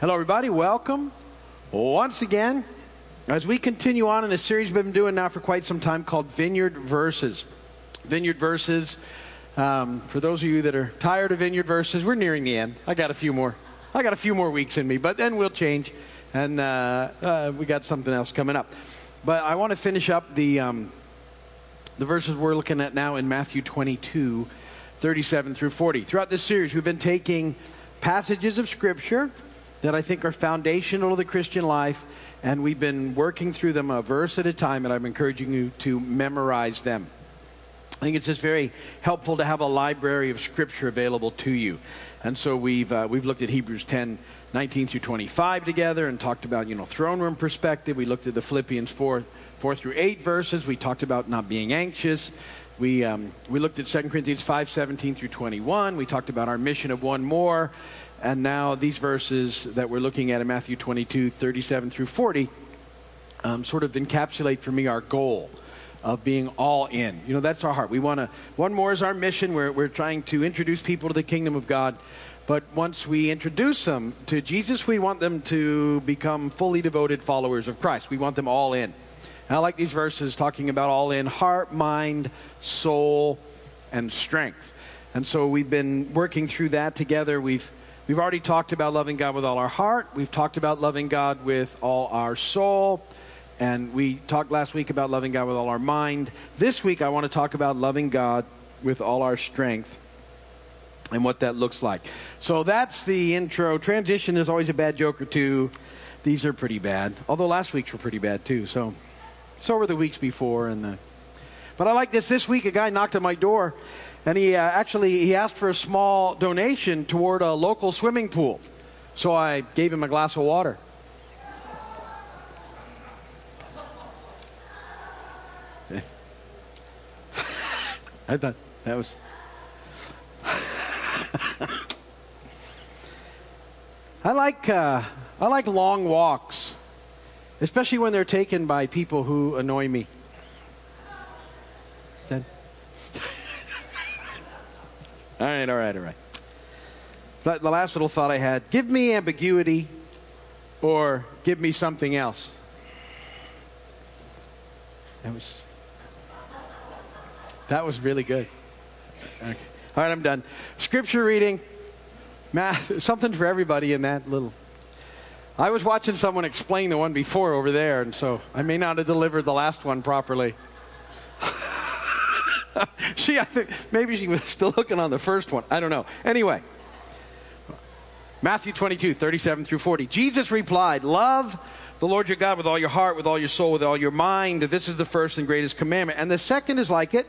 Hello, everybody. Welcome once again as we continue on in a series we've been doing now for quite some time called Vineyard Verses. Vineyard Verses. Um, for those of you that are tired of Vineyard Verses, we're nearing the end. I got a few more. I got a few more weeks in me, but then we'll change, and uh, uh, we got something else coming up. But I want to finish up the um, the verses we're looking at now in Matthew 22, 37 through 40. Throughout this series, we've been taking passages of Scripture that I think are foundational to the Christian life, and we've been working through them a verse at a time, and I'm encouraging you to memorize them. I think it's just very helpful to have a library of Scripture available to you. And so we've, uh, we've looked at Hebrews 10, 19 through 25 together and talked about, you know, throne room perspective. We looked at the Philippians 4, 4 through 8 verses. We talked about not being anxious. We, um, we looked at 2 Corinthians 5, 17 through 21. We talked about our mission of one more. And now these verses that we're looking at in Matthew 22, 37 through 40, um, sort of encapsulate for me our goal of being all in. You know, that's our heart. We want to, one more is our mission. We're, we're trying to introduce people to the kingdom of God. But once we introduce them to Jesus, we want them to become fully devoted followers of Christ. We want them all in. And I like these verses talking about all in heart, mind, soul, and strength. And so we've been working through that together. We've We've already talked about loving God with all our heart. We've talked about loving God with all our soul. And we talked last week about loving God with all our mind. This week, I want to talk about loving God with all our strength and what that looks like. So that's the intro. Transition is always a bad joke or two. These are pretty bad. Although last week's were pretty bad too. So, so were the weeks before. And the, but I like this. This week, a guy knocked on my door and he uh, actually he asked for a small donation toward a local swimming pool. So I gave him a glass of water. I thought that was. I like uh, I like long walks, especially when they're taken by people who annoy me. All right, all right, all right. But the last little thought I had give me ambiguity or give me something else. That was that was really good. Okay. All right, I'm done. Scripture reading, math, something for everybody in that little. I was watching someone explain the one before over there, and so I may not have delivered the last one properly. she, I think, maybe she was still looking on the first one. I don't know. Anyway, Matthew 22, 37 through 40. Jesus replied, Love the Lord your God with all your heart, with all your soul, with all your mind. This is the first and greatest commandment. And the second is like it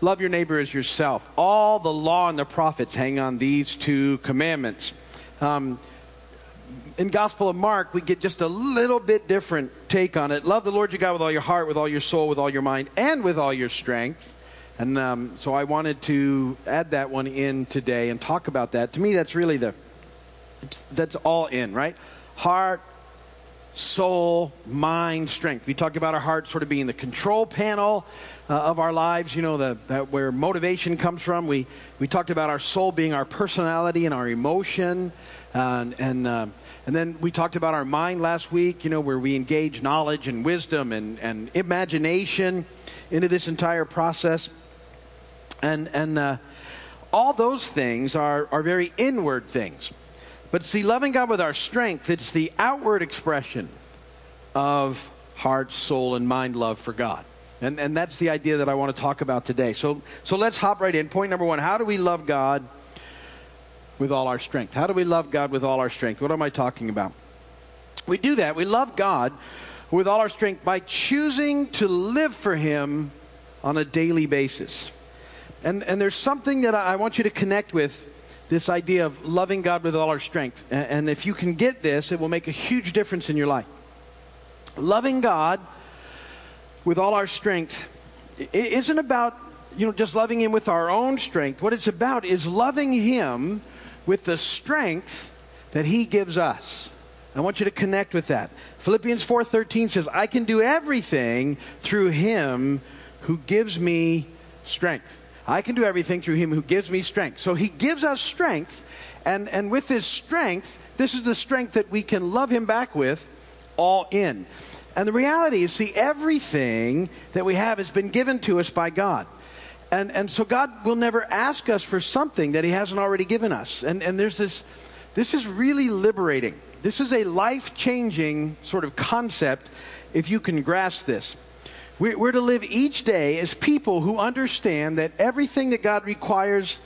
love your neighbor as yourself. All the law and the prophets hang on these two commandments. Um, in Gospel of Mark, we get just a little bit different take on it. Love the Lord your God with all your heart, with all your soul, with all your mind, and with all your strength. And um, so I wanted to add that one in today and talk about that. To me, that's really the, that's all in, right? Heart, soul, mind, strength. We talked about our heart sort of being the control panel uh, of our lives, you know, the, that where motivation comes from. We, we talked about our soul being our personality and our emotion. Uh, and, and uh, and then we talked about our mind last week, you know, where we engage knowledge and wisdom and, and imagination into this entire process. And, and uh, all those things are, are very inward things. But see, loving God with our strength, it's the outward expression of heart, soul, and mind love for God. And, and that's the idea that I want to talk about today. So, so let's hop right in. Point number one How do we love God with all our strength. How do we love God with all our strength? What am I talking about? We do that. We love God with all our strength by choosing to live for Him on a daily basis. And, and there's something that I want you to connect with this idea of loving God with all our strength. And, and if you can get this, it will make a huge difference in your life. Loving God with all our strength isn't about you know just loving him with our own strength what it's about is loving him with the strength that he gives us. I want you to connect with that. Philippians 4:13 says, "I can do everything through him who gives me strength." I can do everything through him who gives me strength. So he gives us strength, and, and with his strength, this is the strength that we can love him back with all in. And the reality is, see, everything that we have has been given to us by God. And, and so God will never ask us for something that he hasn't already given us. And, and there's this, this is really liberating. This is a life changing sort of concept if you can grasp this. We're to live each day as people who understand that everything that God requires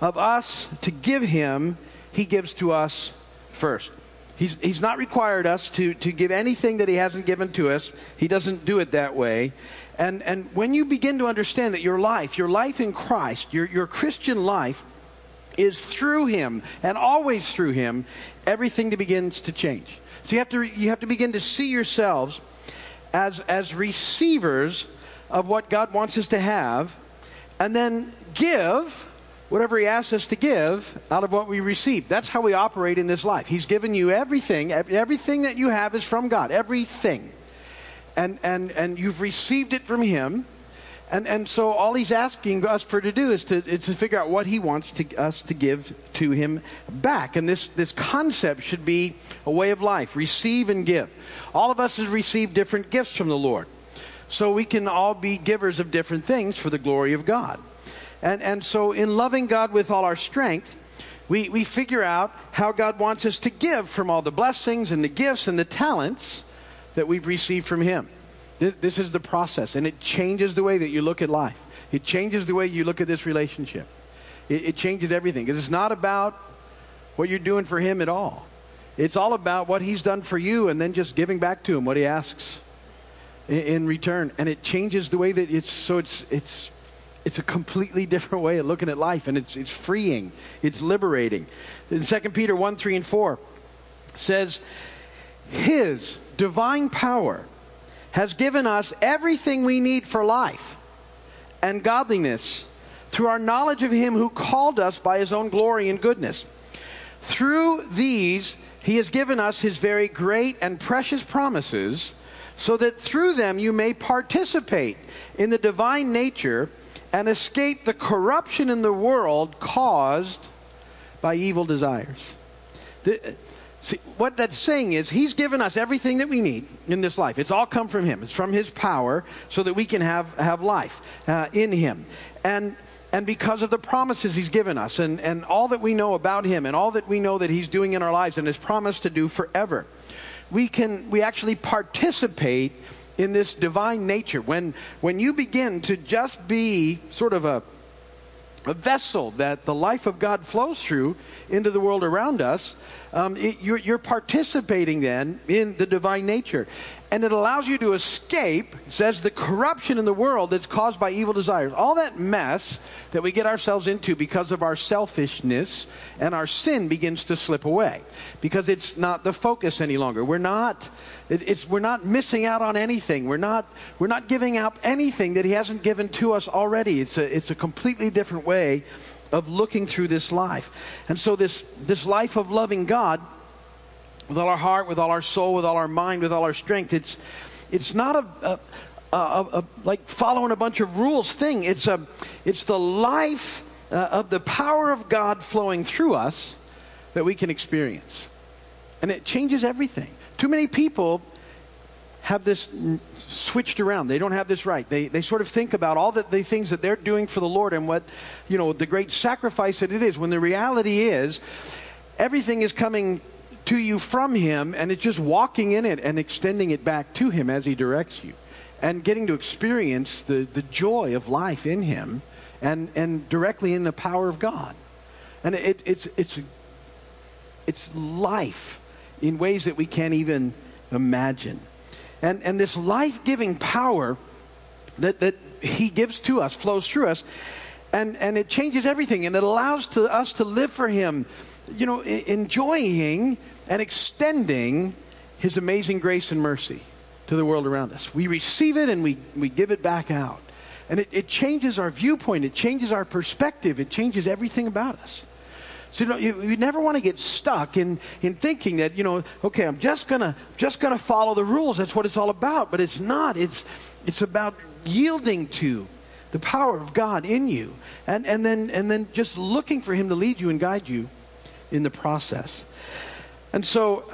of us to give Him, He gives to us first. He's, he's not required us to, to give anything that He hasn't given to us. He doesn't do it that way. And, and when you begin to understand that your life, your life in Christ, your, your Christian life, is through Him and always through Him, everything begins to change. So you have to, you have to begin to see yourselves as, as receivers of what God wants us to have, and then give whatever He asks us to give out of what we receive. That's how we operate in this life. He's given you everything. Everything that you have is from God. Everything. And, and, and you've received it from Him. And, and so all he's asking us for to do is to, is to figure out what he wants to, us to give to him back. And this, this concept should be a way of life receive and give. All of us have received different gifts from the Lord. So we can all be givers of different things for the glory of God. And, and so in loving God with all our strength, we, we figure out how God wants us to give from all the blessings and the gifts and the talents that we've received from him. This, this is the process, and it changes the way that you look at life. It changes the way you look at this relationship. It, it changes everything because it's not about what you're doing for Him at all. It's all about what He's done for you and then just giving back to Him what He asks in, in return. And it changes the way that it's so it's it's it's a completely different way of looking at life, and it's it's freeing, it's liberating. In 2 Peter 1, 3, and 4 says, His divine power has given us everything we need for life and godliness through our knowledge of Him who called us by His own glory and goodness. Through these, He has given us His very great and precious promises, so that through them you may participate in the divine nature and escape the corruption in the world caused by evil desires. The, See, what that's saying is he's given us everything that we need in this life. It's all come from him. It's from his power so that we can have, have life uh, in him. And, and because of the promises he's given us and, and all that we know about him and all that we know that he's doing in our lives and has promised to do forever, we can we actually participate in this divine nature. When, when you begin to just be sort of a, a vessel that the life of God flows through into the world around us, um, it, you're, you're participating then in the divine nature. And it allows you to escape, says, the corruption in the world that's caused by evil desires. All that mess that we get ourselves into because of our selfishness and our sin begins to slip away because it's not the focus any longer. We're not, it, it's, we're not missing out on anything. We're not, we're not giving up anything that He hasn't given to us already. It's a, it's a completely different way of looking through this life. And so, this, this life of loving God with all our heart, with all our soul, with all our mind, with all our strength, it's, it's not a, a, a, a like following a bunch of rules thing. It's, a, it's the life uh, of the power of God flowing through us that we can experience. And it changes everything. Too many people have this switched around. They don't have this right. They, they sort of think about all the, the things that they're doing for the Lord and what, you know, the great sacrifice that it is. When the reality is, everything is coming to you from Him and it's just walking in it and extending it back to Him as He directs you. And getting to experience the, the joy of life in Him and, and directly in the power of God. And it, it's, it's, it's life in ways that we can't even imagine. And, and this life giving power that, that He gives to us flows through us, and, and it changes everything, and it allows to us to live for Him, you know, enjoying and extending His amazing grace and mercy to the world around us. We receive it and we, we give it back out. And it, it changes our viewpoint, it changes our perspective, it changes everything about us. So you, know, you, you, never want to get stuck in, in thinking that, you know, okay, I'm just gonna just gonna follow the rules. That's what it's all about. But it's not. It's it's about yielding to the power of God in you, and, and, then, and then just looking for Him to lead you and guide you in the process. And so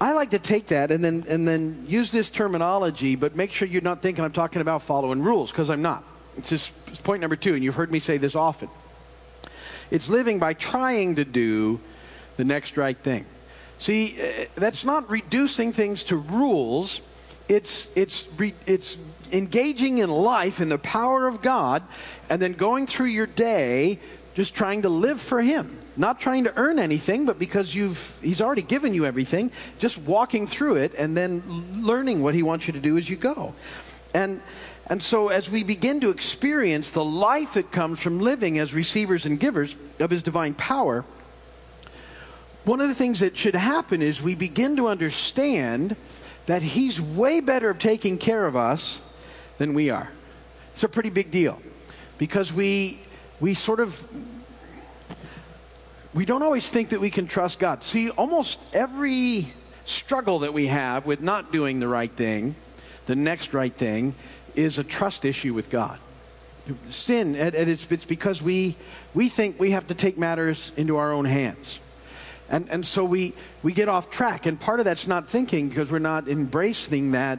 I like to take that and then, and then use this terminology, but make sure you're not thinking I'm talking about following rules, because I'm not. It's just it's point number two, and you've heard me say this often. It's living by trying to do the next right thing. See, uh, that's not reducing things to rules. It's, it's, it's engaging in life in the power of God and then going through your day just trying to live for Him. Not trying to earn anything, but because you've, He's already given you everything, just walking through it and then learning what He wants you to do as you go. And, and so, as we begin to experience the life that comes from living as receivers and givers of His divine power, one of the things that should happen is we begin to understand that He's way better at taking care of us than we are. It's a pretty big deal because we, we sort of we don't always think that we can trust God. See, almost every struggle that we have with not doing the right thing, the next right thing, is a trust issue with God. Sin, and it's, it's because we, we think we have to take matters into our own hands. And, and so we, we get off track. And part of that's not thinking because we're not embracing that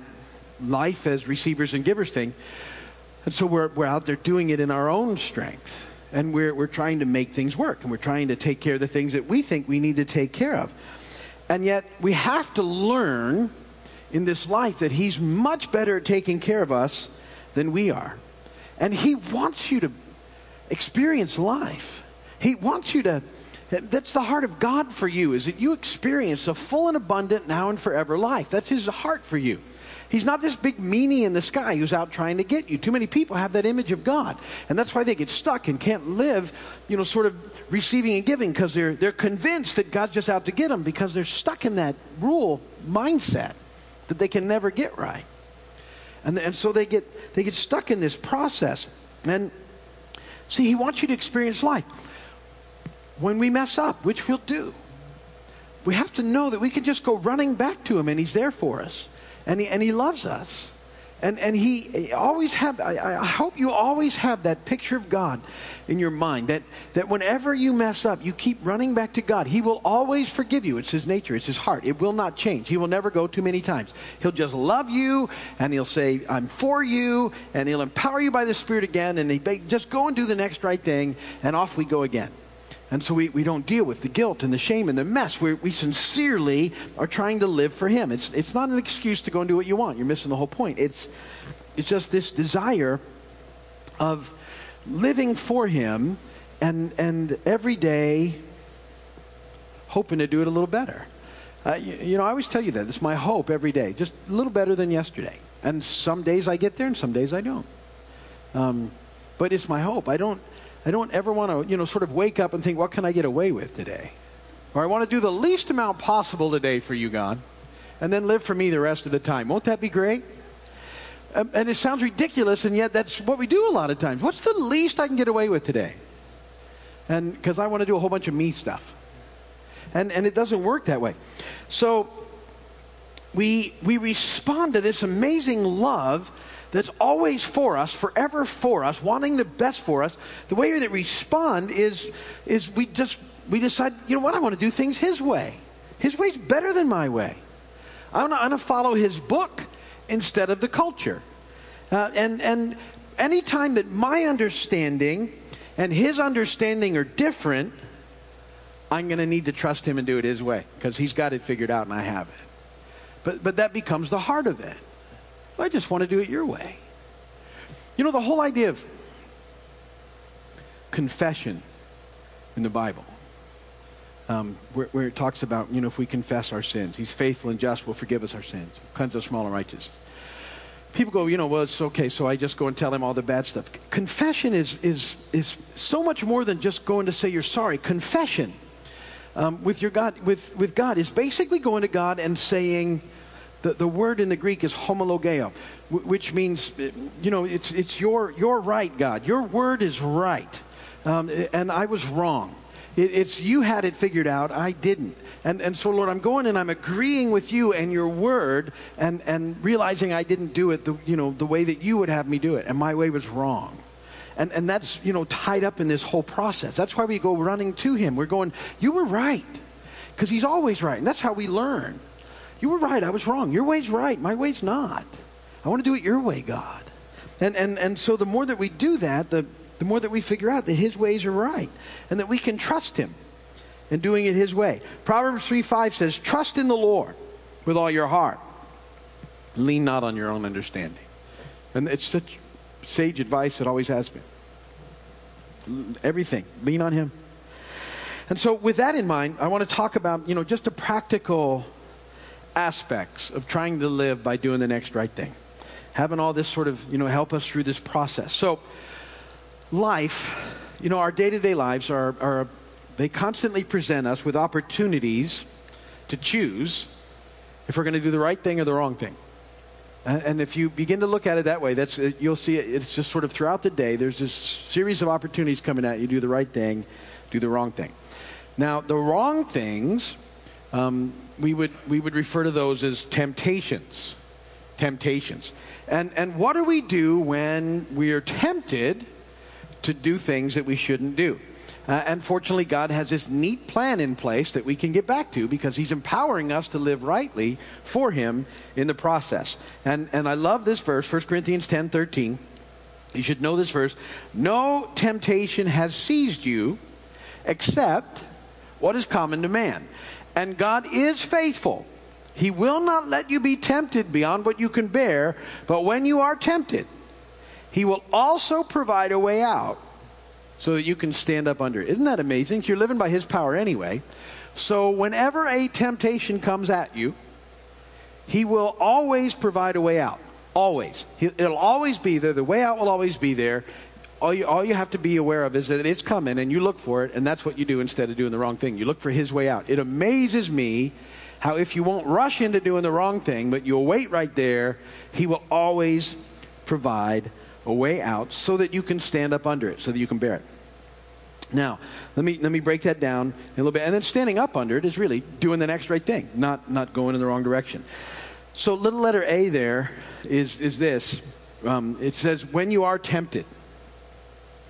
life as receivers and givers thing. And so we're, we're out there doing it in our own strength. And we're, we're trying to make things work. And we're trying to take care of the things that we think we need to take care of. And yet we have to learn in this life that He's much better at taking care of us than we are. And He wants you to experience life. He wants you to that's the heart of God for you, is that you experience a full and abundant now and forever life. That's his heart for you. He's not this big meanie in the sky who's out trying to get you. Too many people have that image of God. And that's why they get stuck and can't live, you know, sort of receiving and giving because they're, they're convinced that God's just out to get them because they're stuck in that rule mindset that they can never get right. And, and so they get, they get stuck in this process. And see, he wants you to experience life when we mess up, which we'll do, we have to know that we can just go running back to Him and He's there for us. And He, and he loves us. And, and he always have, I, I, hope you always have that picture of God in your mind. That, that whenever you mess up, you keep running back to God. He will always forgive you. It's his nature, it's his heart. It will not change. He will never go too many times. He'll just love you and he'll say, I'm for you, and he'll empower you by the Spirit again, and he just go and do the next right thing, and off we go again. And so we, we don't deal with the guilt and the shame and the mess. we we sincerely are trying to live for Him. It's, it's not an excuse to go and do what you want. You're missing the whole point. It's, it's just this desire of living for Him and, and every day hoping to do it a little better. Uh, you, you, know, I always tell you that. It's my hope every day, just a little better than yesterday. And some days I get there and some days I don't. Um, but it's my hope. I don't. I don't ever want to, you know, sort of wake up and think, what can I get away with today? Or I want to do the least amount possible today for you, God, and then live for me the rest of the time. Won't that be great? Um, and it sounds ridiculous, and yet that's what we do a lot of times. What's the least I can get away with today? And because I want to do a whole bunch of me stuff. And, and it doesn't work that way. So we, we respond to this amazing love that's always for us, forever for us, wanting the best for us, the way that we respond is, is we just we decide, you know what, I want to do things His way. His way's better than my way. I'm going to follow His book instead of the culture. Uh, and and anytime that my understanding and His understanding are different, I'm going to need to trust Him and do it His way because He's got it figured out and I have it. But but that becomes the heart of it. I just want to do it your way. You know, the whole idea of confession in the Bible, um, where, where, it talks about, you know, if we confess our sins, He's faithful and just, will forgive us our sins, cleanse us from all unrighteousness. People go, you know, well, it's okay, so I just go and tell him all the bad stuff. Confession is, is, is so much more than just going to say you're sorry. Confession um, with, your God, with, with God is basically going to God and saying, the, the word in the Greek is homologeo, which means, you know, it's, it's your, your right, God. Your word is right. Um, and I was wrong. It, it's you had it figured out, I didn't. And, and so, Lord, I'm going and I'm agreeing with you and your word and, and realizing I didn't do it the, you know, the way that you would have me do it. And my way was wrong. And, and that's, you know, tied up in this whole process. That's why we go running to him. We're going, you were right. Because he's always right. And that's how we learn. You were right. I was wrong. Your way's right. My way's not. I want to do it your way, God. And, and, and so the more that we do that, the, the more that we figure out that his ways are right and that we can trust him in doing it his way. Proverbs 3 5 says, Trust in the Lord with all your heart. Lean not on your own understanding. And it's such sage advice, it always has been. Everything, lean on him. And so, with that in mind, I want to talk about, you know, just a practical aspects of trying to live by doing the next right thing. Having all this sort of, you know, help us through this process. So, life, you know, our day to day lives are, are, they constantly present us with opportunities to choose if we're going to do the right thing or the wrong thing. And, and if you begin to look at it that way, that's, uh, you'll see it, it's just sort of throughout the day, there's this series of opportunities coming at you do the right thing, do the wrong thing. Now, the wrong things, um, we, would, we would refer to those as temptations. Temptations. And, and what do we do when we are tempted to do things that we shouldn't do. Uh, and fortunately, God has this neat plan in place that we can get back to because He's empowering us to live rightly for Him in the process. And, and I love this verse, 1 Corinthians 10 13. You should know this verse. No temptation has seized you except what is common to man. And God is faithful. He will not let you be tempted beyond what you can bear, but when you are tempted, he will also provide a way out so that you can stand up under it. Isn't that amazing? You're living by His power anyway. So whenever a temptation comes at you, He will always provide a way out. Always. It'll always be there. The way out will always be there. All you, all you have to be aware of is that it's coming and you look for it, and that's what you do instead of doing the wrong thing. You look for His way out. It amazes me how if you won't rush into doing the wrong thing, but you'll wait right there, He will always provide a way out so that you can stand up under it, so that you can bear it. Now, let me, let me break that down a little bit. And then standing up under it is really doing the next right thing, not, not going in the wrong direction. So, little letter A there is, is this um, it says, when you are tempted.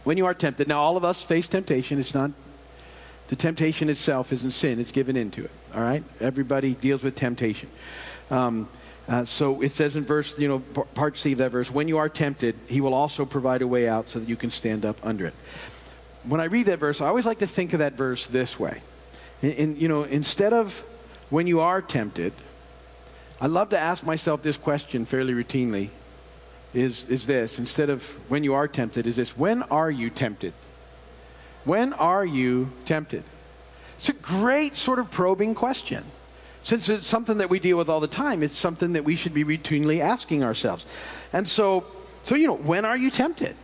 When you are tempted. Now, all of us face temptation. It's not, the temptation itself isn't sin, it's given into it. All right? Everybody deals with temptation. Um, uh, so it says in verse, you know, part C of that verse, when you are tempted, he will also provide a way out so that you can stand up under it. When I read that verse, I always like to think of that verse this way. And, in, you know, instead of when you are tempted, I love to ask myself this question fairly routinely is, is this instead of when you are tempted, is this when are you tempted? When are you tempted? It's a great sort of probing question. Since it's something that we deal with all the time, it's something that we should be routinely asking ourselves. And so, so you know, when are you tempted?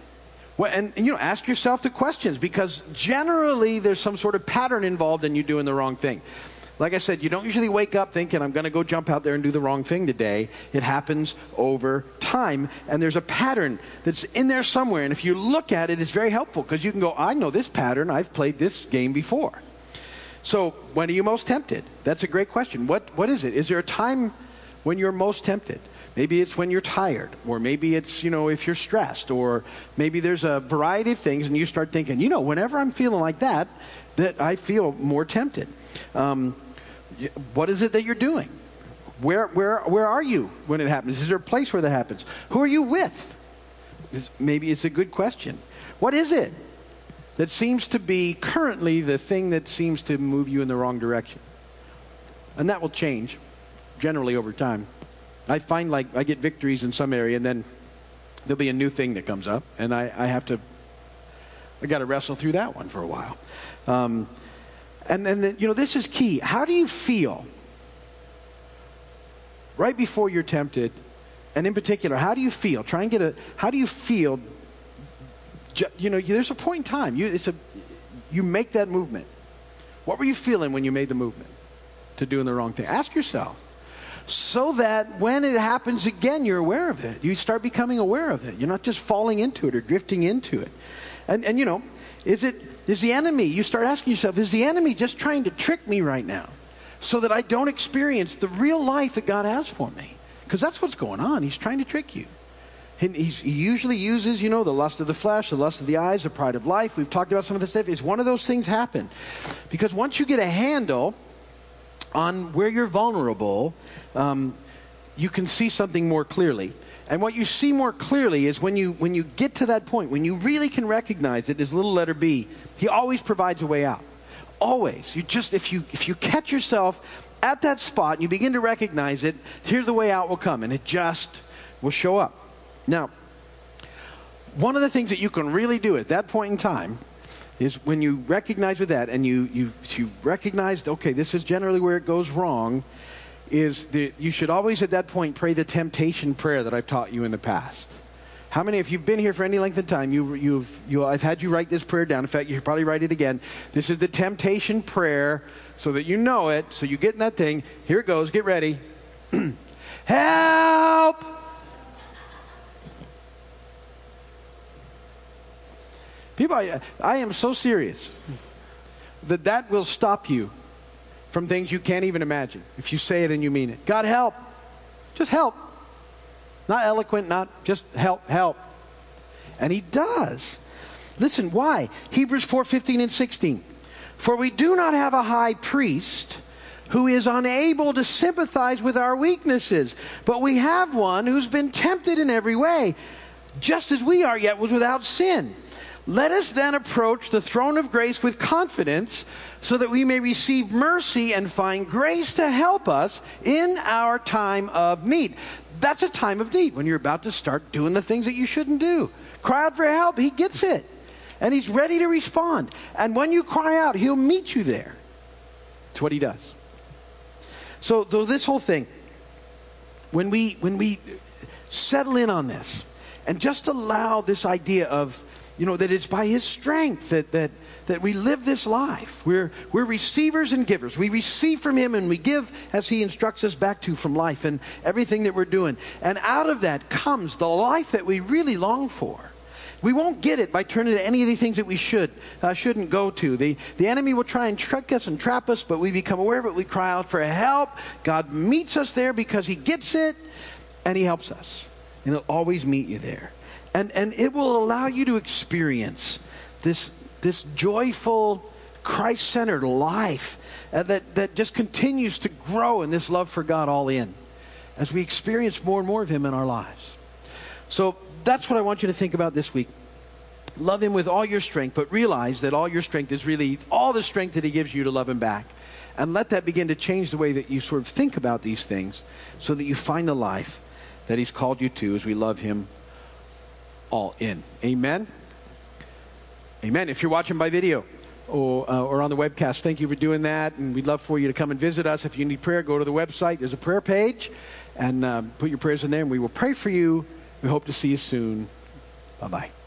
Well, and, and, you know, ask yourself the questions because generally there's some sort of pattern involved in you doing the wrong thing. Like I said, you don't usually wake up thinking, I'm going to go jump out there and do the wrong thing today. It happens over time, and there's a pattern that's in there somewhere. And if you look at it, it's very helpful because you can go, I know this pattern. I've played this game before. So, when are you most tempted? That's a great question. What, what is it? Is there a time when you're most tempted? Maybe it's when you're tired, or maybe it's, you know, if you're stressed, or maybe there's a variety of things, and you start thinking, you know, whenever I'm feeling like that, that I feel more tempted. Um, what is it that you're doing? Where, where, where are you when it happens? Is there a place where that happens? Who are you with? Maybe it's a good question. What is it? that seems to be currently the thing that seems to move you in the wrong direction. And that will change generally over time. I find like I get victories in some area and then there'll be a new thing that comes up and I, I have to, I got to wrestle through that one for a while. Um, and then, you know, this is key. How do you feel right before you're tempted? And in particular, how do you feel? Try and get a, how do you feel you know, there's a point in time. You, it's a, you make that movement. What were you feeling when you made the movement to doing the wrong thing? Ask yourself. So that when it happens again, you're aware of it. You start becoming aware of it. You're not just falling into it or drifting into it. And, and you know, is it is the enemy? You start asking yourself, is the enemy just trying to trick me right now so that I don't experience the real life that God has for me? Because that's what's going on. He's trying to trick you. he's, he usually uses, you know, the lust of the flesh, the lust of the eyes, the pride of life. We've talked about some of this stuff. Is one of those things happen? Because once you get a handle on where you're vulnerable, um, you can see something more clearly. And what you see more clearly is when you when you get to that point, when you really can recognize it, is little letter B. He always provides a way out. Always. You just if you if you catch yourself at that spot and you begin to recognize it, here's the way out will come, and it just will show up. Now, one of the things that you can really do at that point in time is when you recognize with that and you, you, you recognize, okay, this is generally where it goes wrong, is that you should always at that point pray the temptation prayer that I've taught you in the past. How many, if you've been here for any length of time, you, you've, you, I've had you write this prayer down. In fact, you should probably write it again. This is the temptation prayer so that you know it, so you get in that thing. Here it goes. Get ready. Help! People, I, I am so serious that that will stop you from things you can't even imagine if you say it and you mean it. God, help. Just help. Not eloquent, not just help, help. And he does. Listen, why? Hebrews 4 15 and 16. For we do not have a high priest who is unable to sympathize with our weaknesses, but we have one who's been tempted in every way, just as we are, yet was without sin. Let us then approach the throne of grace with confidence so that we may receive mercy and find grace to help us in our time of need. That's a time of need when you're about to start doing the things that you shouldn't do. Cry out for help. He gets it. And he's ready to respond. And when you cry out, he'll meet you there. That's what he does. So, so this whole thing, when we when we settle in on this and just allow this idea of you know, that it's by His strength that, that, that we live this life. We're, we're receivers and givers. We receive from Him and we give as He instructs us back to from life and everything that we're doing. And out of that comes the life that we really long for. We won't get it by turning to any of the things that we should uh, shouldn't go to. The the enemy will try and trick us and trap us, but we become aware of it. We cry out for help. God meets us there because He gets it, and He helps us, and He'll always meet you there and, and it will allow you to experience this, this joyful, Christ centered life uh, that, that just continues to grow in this love for God all in as we experience more and more of Him in our lives. So that's what I want you to think about this week. Love Him with all your strength, but realize that all your strength is really all the strength that He gives you to love Him back. And let that begin to change the way that you sort of think about these things so that you find the life that He's called you to as we love Him all in. Amen? Amen. If you're watching by video or, uh, or on the webcast, thank you for doing that. And we'd love for you to come and visit us. If you need prayer, go to the website. There's a prayer page. And uh, put your prayers in there, and we will pray for you. We hope to see you soon. Bye bye.